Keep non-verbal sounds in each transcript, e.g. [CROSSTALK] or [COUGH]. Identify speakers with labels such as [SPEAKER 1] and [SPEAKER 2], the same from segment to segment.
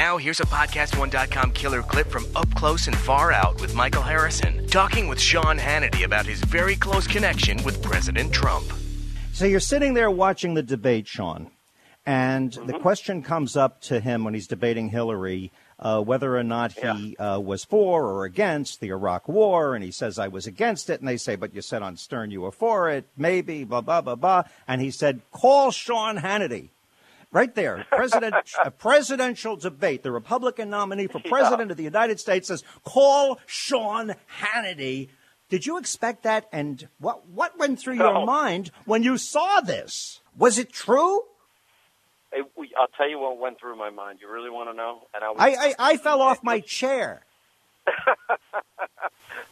[SPEAKER 1] Now, here's a PodcastOne.com killer clip from Up Close and Far Out with Michael Harrison, talking with Sean Hannity about his very close connection with President Trump.
[SPEAKER 2] So you're sitting there watching the debate, Sean, and the question comes up to him when he's debating Hillary uh, whether or not he uh, was for or against the Iraq War, and he says I was against it, and they say, but you said on Stern you were for it, maybe, blah blah blah blah, and he said, call Sean Hannity. Right there, president, a presidential debate. The Republican nominee for [LAUGHS] president of the United States says, "Call Sean Hannity." Did you expect that? And what what went through your mind when you saw this? Was it true?
[SPEAKER 3] Hey, we, I'll tell you what went through my mind. You really want to know? And I, was,
[SPEAKER 2] I I, I fell off my [LAUGHS] chair.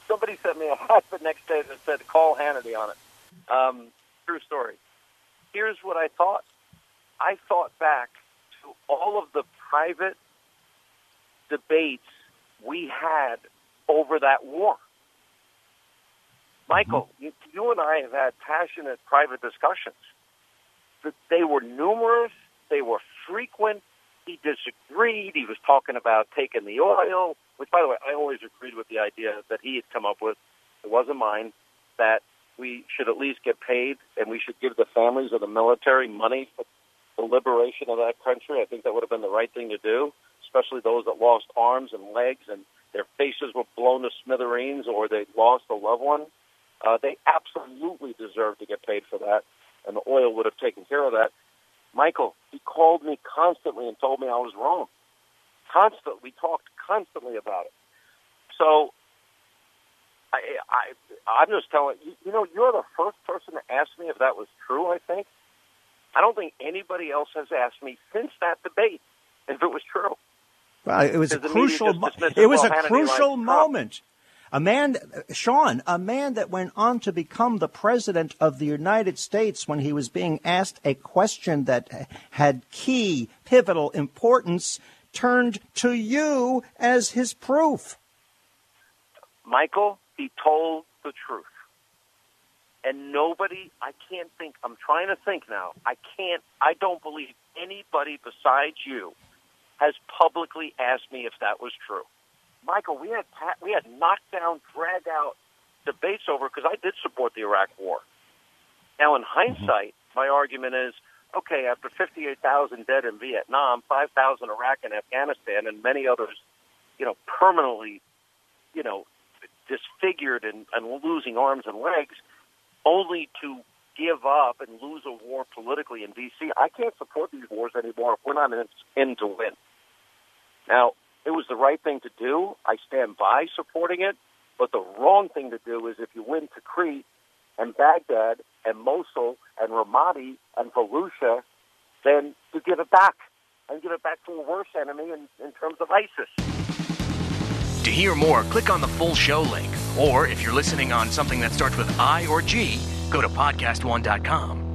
[SPEAKER 3] somebody sent me a hat the next day that said "Call Hannity" on it. Um, true story. Here's what I thought. I thought back to all of the private debates we had over that war. Michael, mm-hmm. you, you and I have had passionate private discussions. They were numerous. They were frequent. He disagreed. He was talking about taking the oil, which, by the way, I always agreed with the idea that he had come up with. It wasn't mine. That we should at least get paid, and we should give the families of the military money for the liberation of that country. I think that would have been the right thing to do, especially those that lost arms and legs and their faces were blown to smithereens or they lost a loved one. Uh, they absolutely deserve to get paid for that, and the oil would have taken care of that. Michael, he called me constantly and told me I was wrong. Constantly, we talked constantly about it. So, I, I, I'm just telling you. You know, you're the first person to ask me if that was true. I think. I don't think anybody else has asked me since that debate if it was true.
[SPEAKER 2] Well, it was a
[SPEAKER 3] Because the media
[SPEAKER 2] crucial. mo- It was a crucial moment. A man, Sean, a man that went on to become the president of the United States when he was being asked a question that had key, pivotal importance, turned to you as his proof.
[SPEAKER 3] Michael, he told the truth. And nobody, I can't think, I'm trying to think now. I can't, I don't believe anybody besides you has publicly asked me if that was true. Michael, we had pa- we had knockdown, drag out debates over because I did support the Iraq War. Now, in mm-hmm. hindsight, my argument is okay, after 58,000 dead in Vietnam, 5,000 Iraq and Afghanistan, and many others, you know, permanently, you know, disfigured and, and losing arms and legs, only to give up and lose a war politically in D.C. I can't support these wars anymore if we're not in, to win. Now, it was the right thing to do. I stand by supporting it. But the wrong thing to do is if you win Tikrit and Baghdad and Mosul and Ramadi and Fallujah, then to give it back and give it back to a worse enemy in, in terms of ISIS.
[SPEAKER 1] To hear more, click on the full show link. Or if you're listening on something that starts with I or G, go to PodcastOne.com.